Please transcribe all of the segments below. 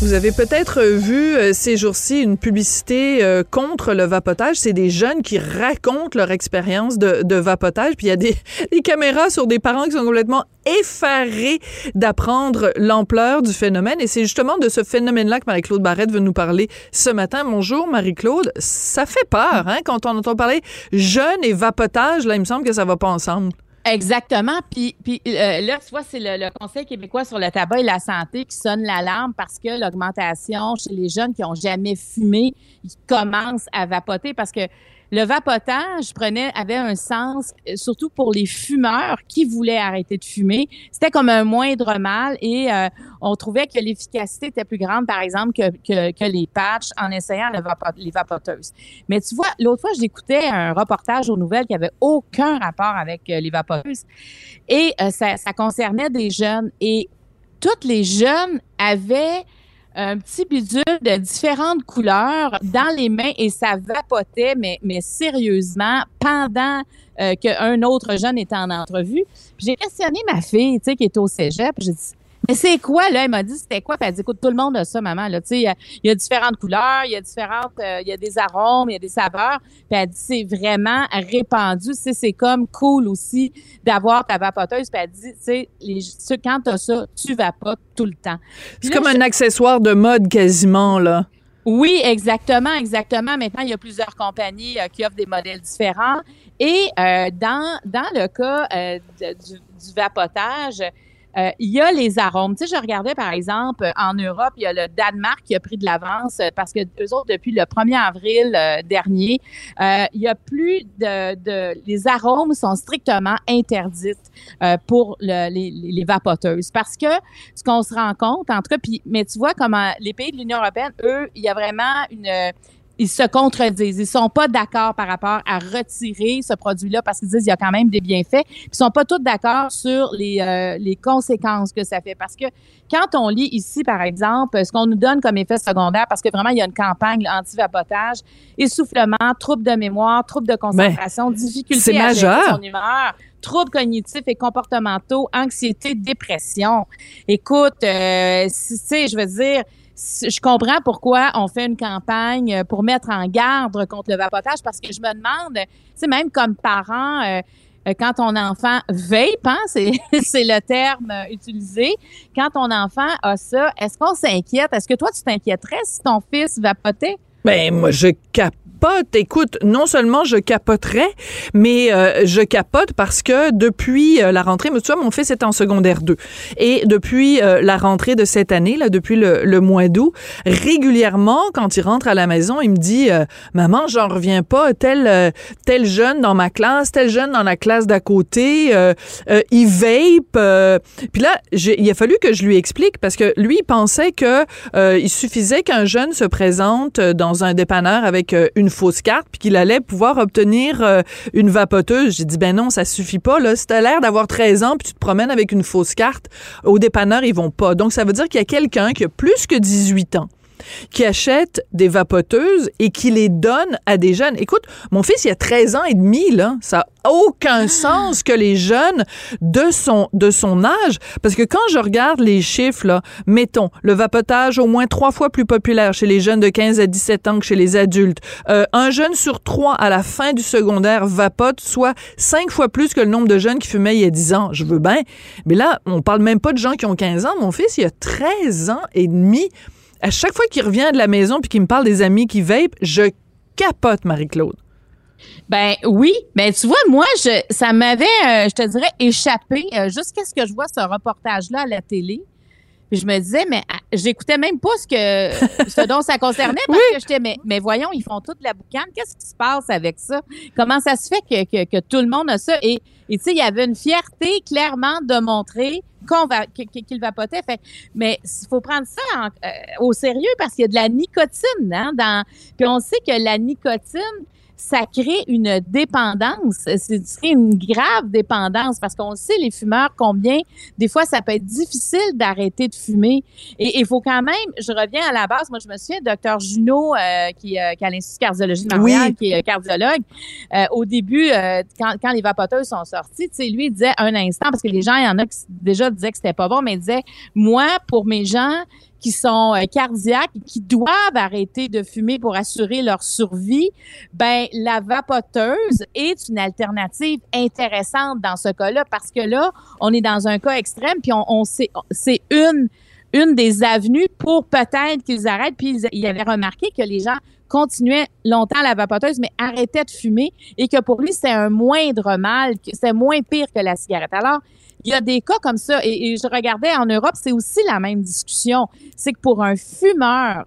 Vous avez peut-être vu euh, ces jours-ci une publicité euh, contre le vapotage. C'est des jeunes qui racontent leur expérience de, de, vapotage. Puis il y a des, des, caméras sur des parents qui sont complètement effarés d'apprendre l'ampleur du phénomène. Et c'est justement de ce phénomène-là que Marie-Claude Barrette veut nous parler ce matin. Bonjour Marie-Claude. Ça fait peur hein, quand on entend parler jeunes et vapotage. Là, il me semble que ça va pas ensemble. Exactement. Puis, puis euh, là, tu vois, c'est le, le, Conseil québécois sur le tabac et la santé qui sonne l'alarme parce que l'augmentation chez les jeunes qui ont jamais fumé, ils commencent à vapoter parce que le vapotage prenait avait un sens euh, surtout pour les fumeurs qui voulaient arrêter de fumer. C'était comme un moindre mal et euh, on trouvait que l'efficacité était plus grande, par exemple, que, que, que les patchs en essayant les vapoteuses. Mais tu vois, l'autre fois, j'écoutais un reportage aux nouvelles qui avait aucun rapport avec euh, les vapoteuses et euh, ça, ça concernait des jeunes et toutes les jeunes avaient un petit bidule de différentes couleurs dans les mains et ça vapotait, mais, mais sérieusement, pendant euh, qu'un autre jeune était en entrevue. J'ai questionné ma fille, tu sais, qui est au cégep. J'ai dit, mais c'est quoi, là? Elle m'a dit, c'était quoi? Puis elle dit, écoute, tout le monde a ça, maman, là. Tu sais, il y, y, a différentes couleurs, il y a différentes, euh, il y a des arômes, il y a des saveurs. Puis elle dit, c'est vraiment répandu. Tu c'est comme cool aussi d'avoir ta vapoteuse. Puis elle dit, tu sais, quand t'as ça, tu vapotes tout le temps. C'est comme je... un accessoire de mode quasiment, là. Oui, exactement, exactement. Maintenant, il y a plusieurs compagnies euh, qui offrent des modèles différents. Et euh, dans, dans le cas euh, de, du, du vapotage, euh, il y a les arômes. Tu sais, je regardais, par exemple, en Europe, il y a le Danemark qui a pris de l'avance parce que eux autres, depuis le 1er avril euh, dernier, euh, il y a plus de, de... Les arômes sont strictement interdites euh, pour le, les, les, vapoteuses parce que ce qu'on se rend compte, en tout cas, puis, mais tu vois comment les pays de l'Union européenne, eux, il y a vraiment une ils se contredisent. Ils sont pas d'accord par rapport à retirer ce produit-là parce qu'ils disent qu'il y a quand même des bienfaits. Ils sont pas tous d'accord sur les, euh, les conséquences que ça fait. Parce que quand on lit ici, par exemple, ce qu'on nous donne comme effet secondaire, parce que vraiment, il y a une campagne anti-vapotage, essoufflement, troubles de mémoire, troubles de concentration, Mais difficultés à gérer son humeur, troubles cognitifs et comportementaux, anxiété, dépression. Écoute, euh, tu sais, je veux dire, je comprends pourquoi on fait une campagne pour mettre en garde contre le vapotage parce que je me demande, même comme parent, euh, quand ton enfant vape, hein, c'est, le terme utilisé, quand ton enfant a ça, est-ce qu'on s'inquiète? Est-ce que toi, tu t'inquiéterais si ton fils vapotait? Ben, moi, je capte Écoute, non seulement je capoterais, mais euh, je capote parce que depuis euh, la rentrée, tu vois, mon fils est en secondaire 2. Et depuis euh, la rentrée de cette année, là, depuis le, le mois d'août, régulièrement, quand il rentre à la maison, il me dit Maman, j'en reviens pas, tel, tel jeune dans ma classe, tel jeune dans la classe d'à côté, il vape. Puis là, il a fallu que je lui explique parce que lui, il pensait que il suffisait qu'un jeune se présente dans un dépanneur avec une fausse carte puis qu'il allait pouvoir obtenir euh, une vapoteuse. J'ai dit ben non, ça suffit pas là. Si t'as l'air d'avoir 13 ans puis tu te promènes avec une fausse carte, au dépanneur ils vont pas. Donc ça veut dire qu'il y a quelqu'un qui a plus que 18 ans qui achète des vapoteuses et qui les donne à des jeunes. Écoute, mon fils, il a 13 ans et demi, là. Ça n'a aucun sens que les jeunes de son, de son âge. Parce que quand je regarde les chiffres, là, mettons, le vapotage au moins trois fois plus populaire chez les jeunes de 15 à 17 ans que chez les adultes. Euh, un jeune sur trois à la fin du secondaire vapote, soit cinq fois plus que le nombre de jeunes qui fumaient il y a 10 ans. Je veux bien. Mais là, on parle même pas de gens qui ont 15 ans. Mon fils, il a 13 ans et demi à chaque fois qu'il revient de la maison puis qu'il me parle des amis qui vape, je capote, Marie-Claude. Ben oui, mais tu vois, moi, je, ça m'avait, euh, je te dirais, échappé euh, jusqu'à ce que je vois ce reportage-là à la télé. Puis je me disais, mais j'écoutais même pas ce que ce dont ça concernait parce oui. que j'étais, mais, mais voyons, ils font toute la boucane. Qu'est-ce qui se passe avec ça? Comment ça se fait que, que, que tout le monde a ça? Et et tu sais, il y avait une fierté clairement de montrer qu'on va qu'il vapotait. Fait, mais il faut prendre ça en, euh, au sérieux parce qu'il y a de la nicotine hein, dans. Puis on sait que la nicotine ça crée une dépendance. C'est une grave dépendance parce qu'on sait, les fumeurs, combien des fois ça peut être difficile d'arrêter de fumer. Et il faut quand même, je reviens à la base, moi je me souviens, docteur Junot, euh, qui, euh, qui à l'Institut de cardiologie de Montréal, qui est cardiologue, euh, au début, euh, quand, quand les vapoteuses sont sorties, tu sais, lui, il disait un instant, parce que les gens, il y en a qui déjà disaient que c'était pas bon, mais il disait, moi, pour mes gens qui sont euh, cardiaques qui doivent arrêter de fumer pour assurer leur survie, ben la vapoteuse est une alternative intéressante dans ce cas-là parce que là, on est dans un cas extrême puis on, c'est une une des avenues pour peut-être qu'ils arrêtent. Puis il avait remarqué que les gens continuaient longtemps la vapoteuse, mais arrêtaient de fumer et que pour lui, c'est un moindre mal, c'est moins pire que la cigarette. Alors, il y a des cas comme ça. Et, et je regardais en Europe, c'est aussi la même discussion. C'est que pour un fumeur,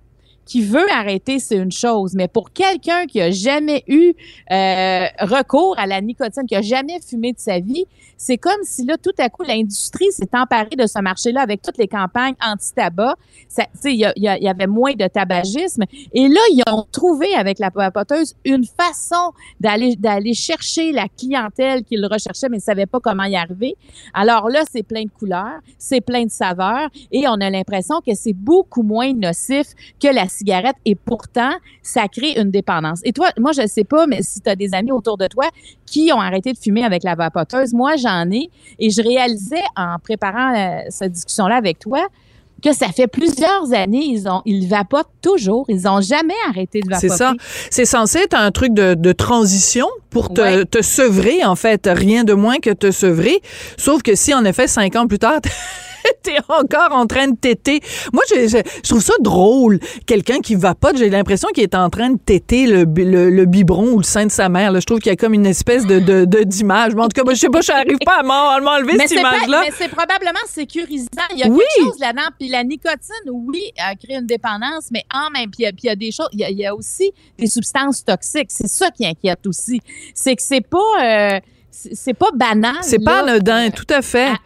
qui veut arrêter, c'est une chose, mais pour quelqu'un qui a jamais eu euh, recours à la nicotine, qui a jamais fumé de sa vie, c'est comme si là, tout à coup, l'industrie s'est emparée de ce marché-là avec toutes les campagnes anti-tabac. Il y, y, y, avait moins de tabagisme. Et là, ils ont trouvé avec la papoteuse une façon d'aller d'aller chercher la clientèle qu'ils recherchaient, mais ne savaient pas comment y arriver. Alors là, c'est plein de couleurs, c'est plein de saveurs, et on a l'impression que c'est beaucoup moins nocif que la cigarette et pourtant, ça crée une dépendance. Et toi, moi, je sais pas, mais si tu as des amis autour de toi qui ont arrêté de fumer avec la vapoteuse, moi, j'en ai et je réalisais en préparant euh, cette discussion-là avec toi que ça fait plusieurs années, ils ont, ils vapotent toujours. Ils ont jamais arrêté de vapoter. C'est ça. C'est censé être un truc de, de transition pour te, ouais. te sevrer, en fait. Rien de moins que te sevrer. Sauf que si, en effet, cinq ans plus tard, t'es encore en train de téter. Moi, je, je, je trouve ça drôle. Quelqu'un qui vapote, j'ai l'impression qu'il est en train de téter le, le, le, biberon ou le sein de sa mère. Là. Je trouve qu'il y a comme une espèce de, de, de d'image. Mais en tout cas, moi, je sais pas, je n'arrive pas à m'enlever cette image-là. Mais c'est probablement sécurisant. Il y a oui. quelque chose là-dedans. Puis la nicotine, oui, elle crée une dépendance, mais en même puis il y, a des choses, il y a, il y a aussi des substances toxiques. C'est ça qui inquiète aussi. C'est que c'est pas, euh, c'est pas banal. C'est pas anodin, tout à fait. À,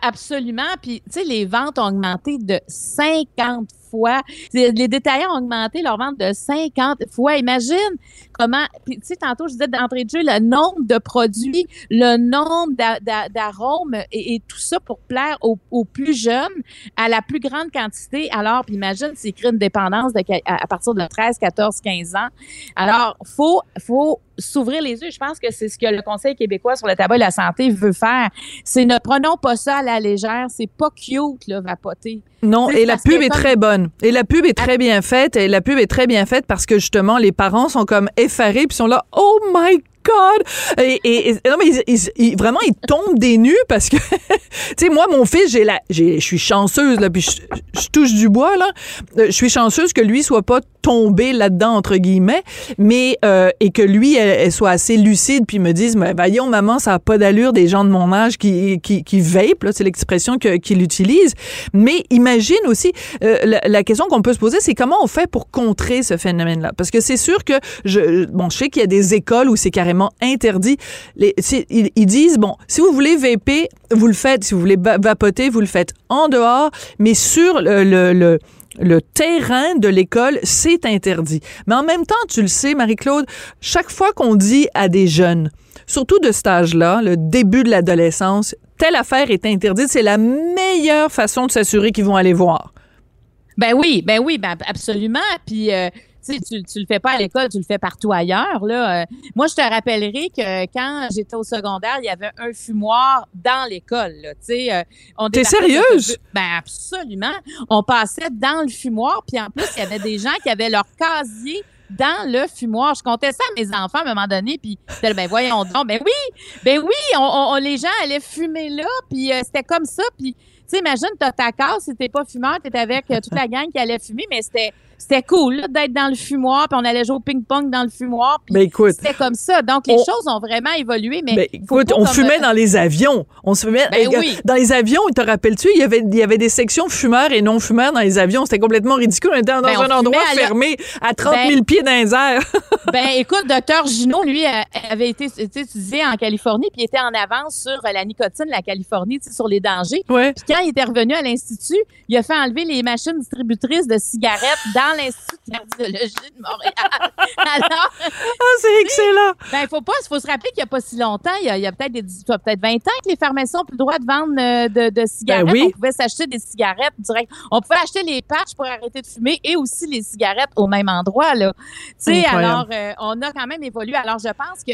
Absolument. Puis, tu sais, les ventes ont augmenté de 50 fois. Les détaillants ont augmenté leur vente de 50 fois. Imagine comment, puis tu sais, tantôt, je disais d'entrée de jeu, le nombre de produits, le nombre d'arômes et, et, tout ça pour plaire aux, aux, plus jeunes à la plus grande quantité. Alors, puis imagine, c'est créé une dépendance de, à, à partir de 13, 14, 15 ans. Alors, faut, faut s'ouvrir les yeux. Je pense que c'est ce que le Conseil québécois sur le tabac et la santé veut faire. C'est ne prenons pas ça à la légère. C'est pas cute, là, vapoter. Non, et la pub est très bonne. Et la pub est très bien faite. Et la pub est très bien faite parce que justement, les parents sont comme effarés puis sont là, oh my God! Et, non, mais ils, vraiment, ils tombent des nues parce que, tu sais, moi, mon fils, j'ai la, je suis chanceuse, là, puis je, je, touche du bois, là. Je suis chanceuse que lui soit pas tombé là-dedans, entre guillemets, mais, euh, et que lui, elle, elle, soit assez lucide, puis me dise, mais voyons, maman, ça a pas d'allure des gens de mon âge qui, qui, qui vape, là, c'est l'expression que, qu'il utilise. Mais imagine aussi, euh, la, la, question qu'on peut se poser, c'est comment on fait pour contrer ce phénomène-là? Parce que c'est sûr que, je, bon, je sais qu'il y a des écoles où c'est carrément interdit. Les, ils, ils, disent, bon, si vous voulez vaper, vous le faites. Si vous voulez vapoter, vous le faites en dehors, mais sur le, le, le le terrain de l'école, c'est interdit. Mais en même temps, tu le sais, Marie-Claude, chaque fois qu'on dit à des jeunes, surtout de cet âge-là, le début de l'adolescence, telle affaire est interdite, c'est la meilleure façon de s'assurer qu'ils vont aller voir. Ben oui, ben oui, ben absolument. Puis euh, tu, tu le fais pas à l'école, tu le fais partout ailleurs. Là. moi, je te rappellerai que quand j'étais au secondaire, il y avait un fumoir dans l'école. Euh, T'es sérieuse? Ben absolument. On passait dans le fumoir, puis en plus, il y avait des gens qui avaient leur casier dans le fumoir. Je comptais ça à mes enfants à un moment donné, puis ben voyons donc, ben oui, ben oui, on, on, les gens allaient fumer là, puis euh, c'était comme ça, puis tu sais, imagine, t'as ta case, si t'es pas fumeur, t'es avec euh, toute la gang qui allait fumer, mais c'était c'était cool d'être dans le fumoir, puis on allait jouer au ping-pong dans le fumoir. Puis ben écoute, c'était comme ça. Donc les on, choses ont vraiment évolué. Mais ben écoute, on fumait dans les avions. On se fumait ben oui. dans les avions. Te rappelles-tu Il y avait il y avait des sections fumeurs et non fumeurs dans les avions. C'était complètement ridicule. On était dans ben, un endroit à fermé à 30 000 ben pieds dans les airs. ben écoute, docteur Gino, lui avait été étudié en Californie, puis il était en avance sur la nicotine, la Californie, sur les dangers. Ouais. Puis quand il était revenu à l'institut, il a fait enlever les machines distributrices de cigarettes dans l'institut cardiologie de Montréal. Alors, Ah, c'est excellent. ben, il faut pas, faut se rappeler qu'il y a pas si longtemps, il y a, peut-être peut-être 20 ans que les pharmaciens ont plus le droit de vendre euh, de, de cigarettes. Ben oui. On pouvait s'acheter des cigarettes direct. On pouvait acheter les patchs pour arrêter de fumer et aussi les cigarettes au même endroit, là. Tu sais, alors, euh, on a quand même évolué. Alors, je pense que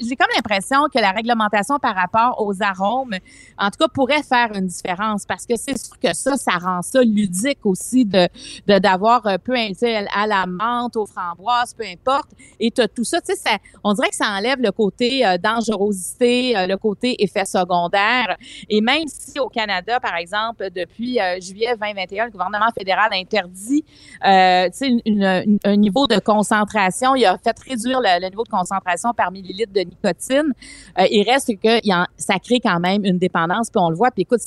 j'ai comme l'impression que la réglementation par rapport aux arômes, en tout cas, pourrait faire une différence parce que c'est sûr que ça, ça rend ça ludique aussi de de- d'avoir euh, peu tu à la menthe, aux framboises, peu importe. Et t'as tout ça, tu sais, on dirait que ça enlève le côté euh, dangerosité, euh, le côté effet secondaire. Et même si au Canada, par exemple, depuis euh, juillet 2021, le gouvernement fédéral interdit, tu un niveau de concentration, il a fait réduire le, niveau de concentration par millilitre de nicotine. Il reste que il ça crée quand même une dépendance, puis on le voit. Puis écoute,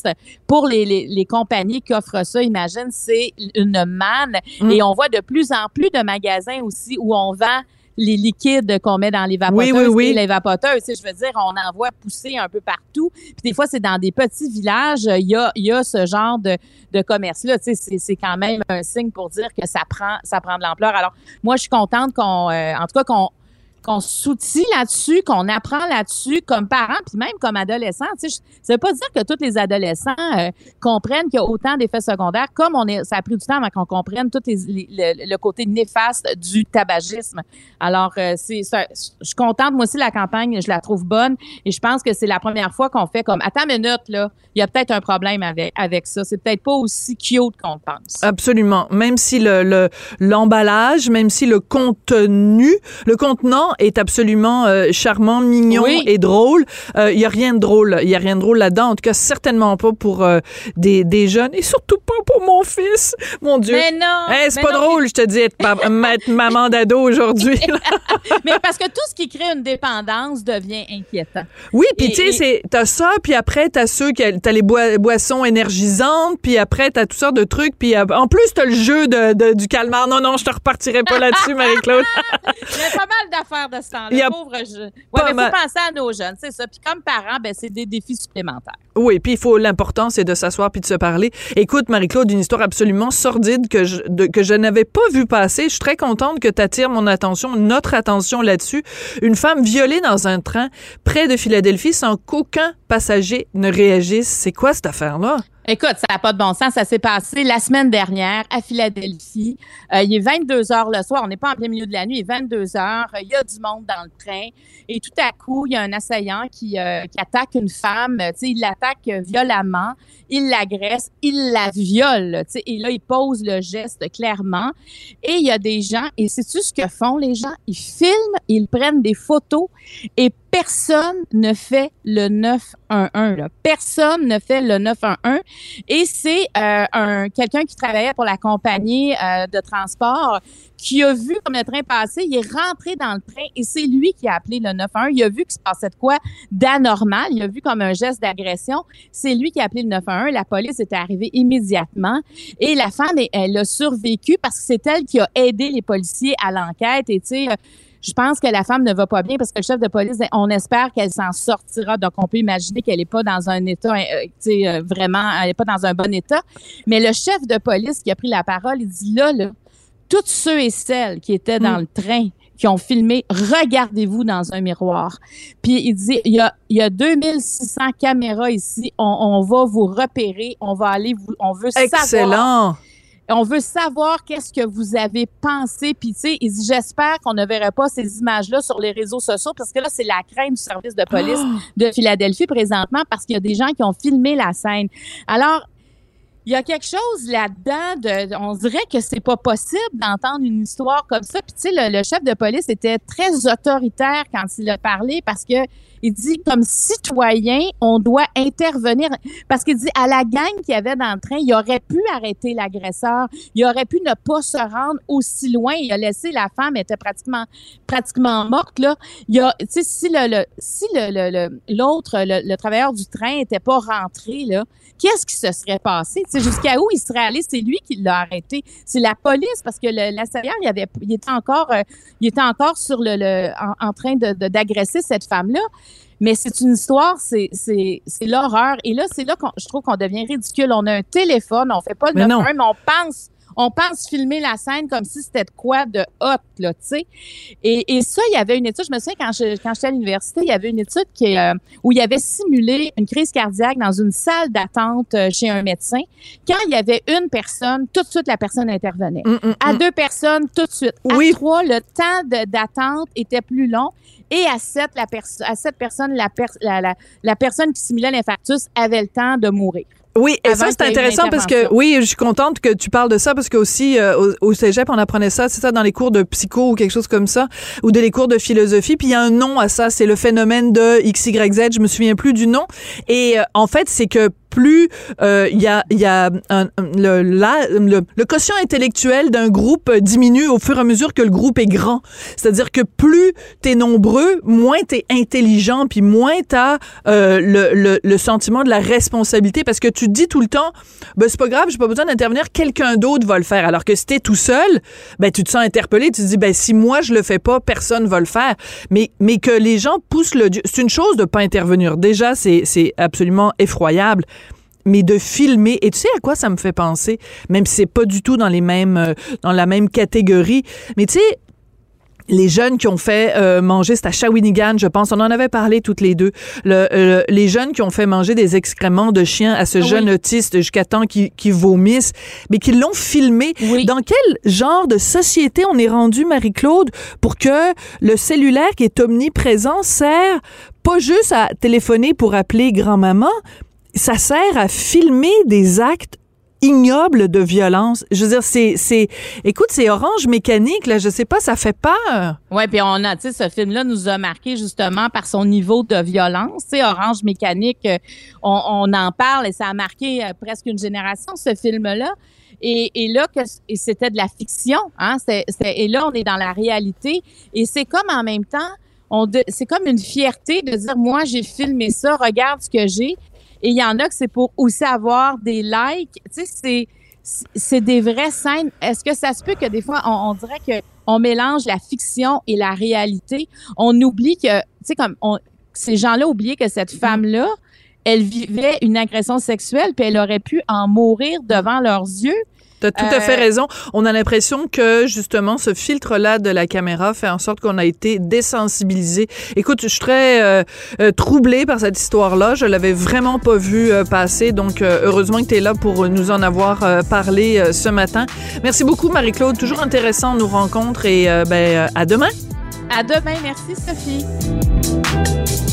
pour les, compagnies qui offrent ça, imagine, c'est une manne. Et on voit de plus en plus de magasins aussi où on vend les liquides qu'on met dans les vapoteuses Oui, oui, oui. et les vapoteuses. Tu sais, je veux dire, on en voit pousser un peu partout. Puis des fois, c'est dans des petits villages, il y a, il y a ce genre de, de commerce-là. Tu sais, c'est, c'est quand même un signe pour dire que ça prend, ça prend de l'ampleur. Alors, moi, je suis contente qu'on, euh, en tout cas, qu'on qu'on s'outille là-dessus, qu'on apprend là-dessus comme parents, puis même comme adolescents. Tu sais, ça veut pas dire que tous les adolescents euh, comprennent qu'il y a autant d'effets secondaires, comme on est, ça a pris du temps avant qu'on comprenne tout le, côté néfaste du tabagisme. Alors, euh, c'est, je suis contente. Moi aussi, la campagne, je la trouve bonne, et je pense que c'est la première fois qu'on fait comme, attends une minute, là, il y a peut-être un problème avec, avec ça. C'est peut-être pas aussi cute qu'on pense. Absolument. Même si le le- l'emballage, même si le contenu, le contenant est absolument euh, charmant, mignon Oui. et drôle, il y a rien de drôle. Il y a rien de drôle là-dedans. En tout cas, certainement pas pour euh, des, des jeunes et surtout pas pour mon fils. Mon Dieu. Mais non! Hey, c'est pas non, drôle, je te dis, être, maman d'ado aujourd'hui. Mais parce que tout ce qui crée une dépendance devient inquiétant. Oui, puis tu sais, t'as ça, puis après t'as ceux qui t'as les boi- boissons énergisantes, puis après t'as toutes sortes de trucs, puis euh, en plus t'as le jeu de, de- du calmar. Non non, je te repartirai pas là-dessus, Marie-Claude. Il y a pas mal d'affaires de ce temps-là, pauvre. Ouais, pas mais faut penser à nos jeunes, c'est ça. Puis comme parents, ben c'est des défis supplémentaires. Oui, puis il faut l'important c'est de s'asseoir puis de se parler. Écoute Marie-Claude, une histoire absolument sordide que je de- que je n'avais pas vu passer. Je suis très contente que tu attires mon attention, notre attention là-dessus. Une femme violée dans un train près de Philadelphie sans qu'aucun passager ne réagisse. C'est quoi cette affaire-là? Écoute, ça n'a pas de bon sens. Ça s'est passé la semaine dernière à Philadelphie. Euh, il est 22 heures le soir. On n'est pas en plein milieu de la nuit. Il est 22 heures. Il y a du monde dans le train. Et tout à coup, il y a un assaillant qui, euh, qui attaque une femme. Il l'attaque violemment. Il l'agresse. Il la viole. Et là, il pose le geste clairement. Et il y a des gens, et sais-tu ce que font les gens? Ils filment, ils prennent des photos et personne ne fait le 911. Là. Personne ne fait le 911. Et c'est euh, un quelqu'un qui travaillait pour la compagnie euh, de transport qui a vu comme le train passait, il est rentré dans le train et c'est lui qui a appelé le 911. Il a vu qu'il se passait de quoi d'anormal, il a vu comme un geste d'agression. C'est lui qui a appelé le 911. La police était arrivée immédiatement et la femme, elle, elle a survécu parce que c'est elle qui a aidé les policiers à l'enquête et tu sais je pense que la femme ne va pas bien parce que le chef de police, on espère qu'elle s'en sortira. Donc, on peut imaginer qu'elle n'est pas dans un état, euh, tu sais, euh, vraiment, elle n'est pas dans un bon état. Mais le chef de police qui a pris la parole, il dit là, là, tous ceux et celles qui étaient dans Mm. le train, qui ont filmé, regardez-vous dans un miroir. Puis il dit, il y a, il y a 2600 caméras ici, on, on va vous repérer, on va aller vous, on veut savoir Excellent. On veut savoir qu'est-ce que vous avez pensé. Puis, tu sais, il dit, j'espère qu'on ne verrait pas ces images-là sur les réseaux sociaux parce que là, c'est la crainte du service de police de Philadelphie présentement parce qu'il y a des gens qui ont filmé la scène. Alors, il y a quelque chose là-dedans de, on dirait que c'est pas possible d'entendre une histoire comme ça. Puis tu sais, le, le chef de police était très autoritaire quand il a parlé parce que il dit comme citoyen, on doit intervenir parce qu'il dit à la gang qu'il y avait dans le train, il aurait pu arrêter l'agresseur, il aurait pu ne pas se rendre aussi loin. Il a laissé la femme elle était pratiquement pratiquement morte là. Il a, si le, le- si le l'autre le, le travailleur du train était pas rentré là, qu'est-ce qui se serait passé? Jusqu'à où il serait allé? C'est lui qui l'a arrêté. C'est la police parce que l'assaillant, il, avait, il était encore, euh, il était encore sur le, en, en train de- d'agresser cette femme-là. Mais c'est une histoire, c'est, c'est, c'est l'horreur. Et là, c'est là qu'on, je trouve qu'on devient ridicule. On a un téléphone, on fait pas le Mais non. 911, mais on pense, on pense filmer la scène comme si c'était de quoi de hot, là, tu sais. Et, et ça, il y avait une étude, je me souviens quand je, quand j'étais à l'université, il y avait une étude qui, euh, où il y avait simulé une crise cardiaque dans une salle d'attente euh, chez un médecin. Quand il y avait une personne, tout de suite, la personne intervenait. Mm, mm, À mm. deux personnes, tout de suite. Oui. À trois, le temps de- d'attente était plus long. Et à sept, la perso- à sept personnes, la, pers- la, la, la personne qui simulait l'infarctus avait le temps de mourir. Oui, et ça, c'est intéressant parce que, oui, je suis contente que tu parles de ça parce que aussi, euh, au, au cégep, on apprenait ça, c'est ça, dans les cours de psycho ou quelque chose comme ça, ou de les cours de philosophie. Puis il y a un nom à ça, c'est le phénomène de XYZ, je me souviens plus du nom. Et euh, en fait, c'est que plus euh, il y a, y a un- le, le, le quotient intellectuel d'un groupe diminue au fur et à mesure que le groupe est grand. C'est-à-dire que plus t'es nombreux, moins t'es intelligent, puis moins t'as euh, le, le, le sentiment de la responsabilité, parce que tu te dis tout le temps, ben c'est pas grave, j'ai pas besoin d'intervenir, quelqu'un d'autre va le faire. Alors que si t'es tout seul, ben tu te sens interpellé, tu te dis, ben si moi je le fais pas, personne va le faire. Mais, mais que les gens poussent le... C'est une chose de pas intervenir. Déjà, c'est c'est absolument effroyable mais de filmer et tu sais à quoi ça me fait penser? Même si c'est pas du tout dans les mêmes euh, dans la même catégorie mais tu sais les jeunes qui ont fait euh, manger, c'est à Shawinigan, je pense, on en avait parlé toutes les deux, le, euh, les jeunes qui ont fait manger des excréments de chiens à ce Oui. jeune autiste jusqu'à temps qu'il qu'il vomisse, mais qui l'ont filmé. Oui. Dans quel genre de société on est rendu, Marie-Claude, pour que le cellulaire qui est omniprésent sert pas juste à téléphoner pour appeler grand-maman, ça sert à filmer des actes ignobles de violence. Je veux dire, c'est, c'est, écoute, c'est orange mécanique, là, je sais pas, ça fait peur. Oui, puis on a, tu sais, ce film-là nous a marqué justement par son niveau de violence. Tu sais, Orange Mécanique, euh, on, on en parle et ça a marqué euh, presque une génération, ce film-là. Et, et là, c'était de la fiction, hein, c'est, et là, on est dans la réalité. Et c'est comme en même temps, c'est comme une fierté de dire, moi, j'ai filmé ça, regarde ce que j'ai. Et il y en a que c'est pour aussi avoir des likes. Tu sais, c'est c'est des vraies scènes. Est-ce que ça se peut que des fois, on, dirait que on mélange la fiction et la réalité? On oublie que, tu sais, comme ces gens-là oubliaient que cette femme-là, elle vivait une agression sexuelle, puis elle aurait pu en mourir devant leurs yeux. T'as tout Euh, à fait raison. On a l'impression que justement ce filtre-là de la caméra fait en sorte qu'on a été désensibilisé. Écoute, je suis très euh, euh, troublée par cette histoire-là. Je l'avais vraiment pas vue euh, passer, donc euh, heureusement que tu es là pour nous en avoir euh, parlé euh, ce matin. Merci beaucoup, Marie-Claude. Toujours intéressant nos rencontres et euh, ben, euh, à demain. À demain. Merci, Sophie.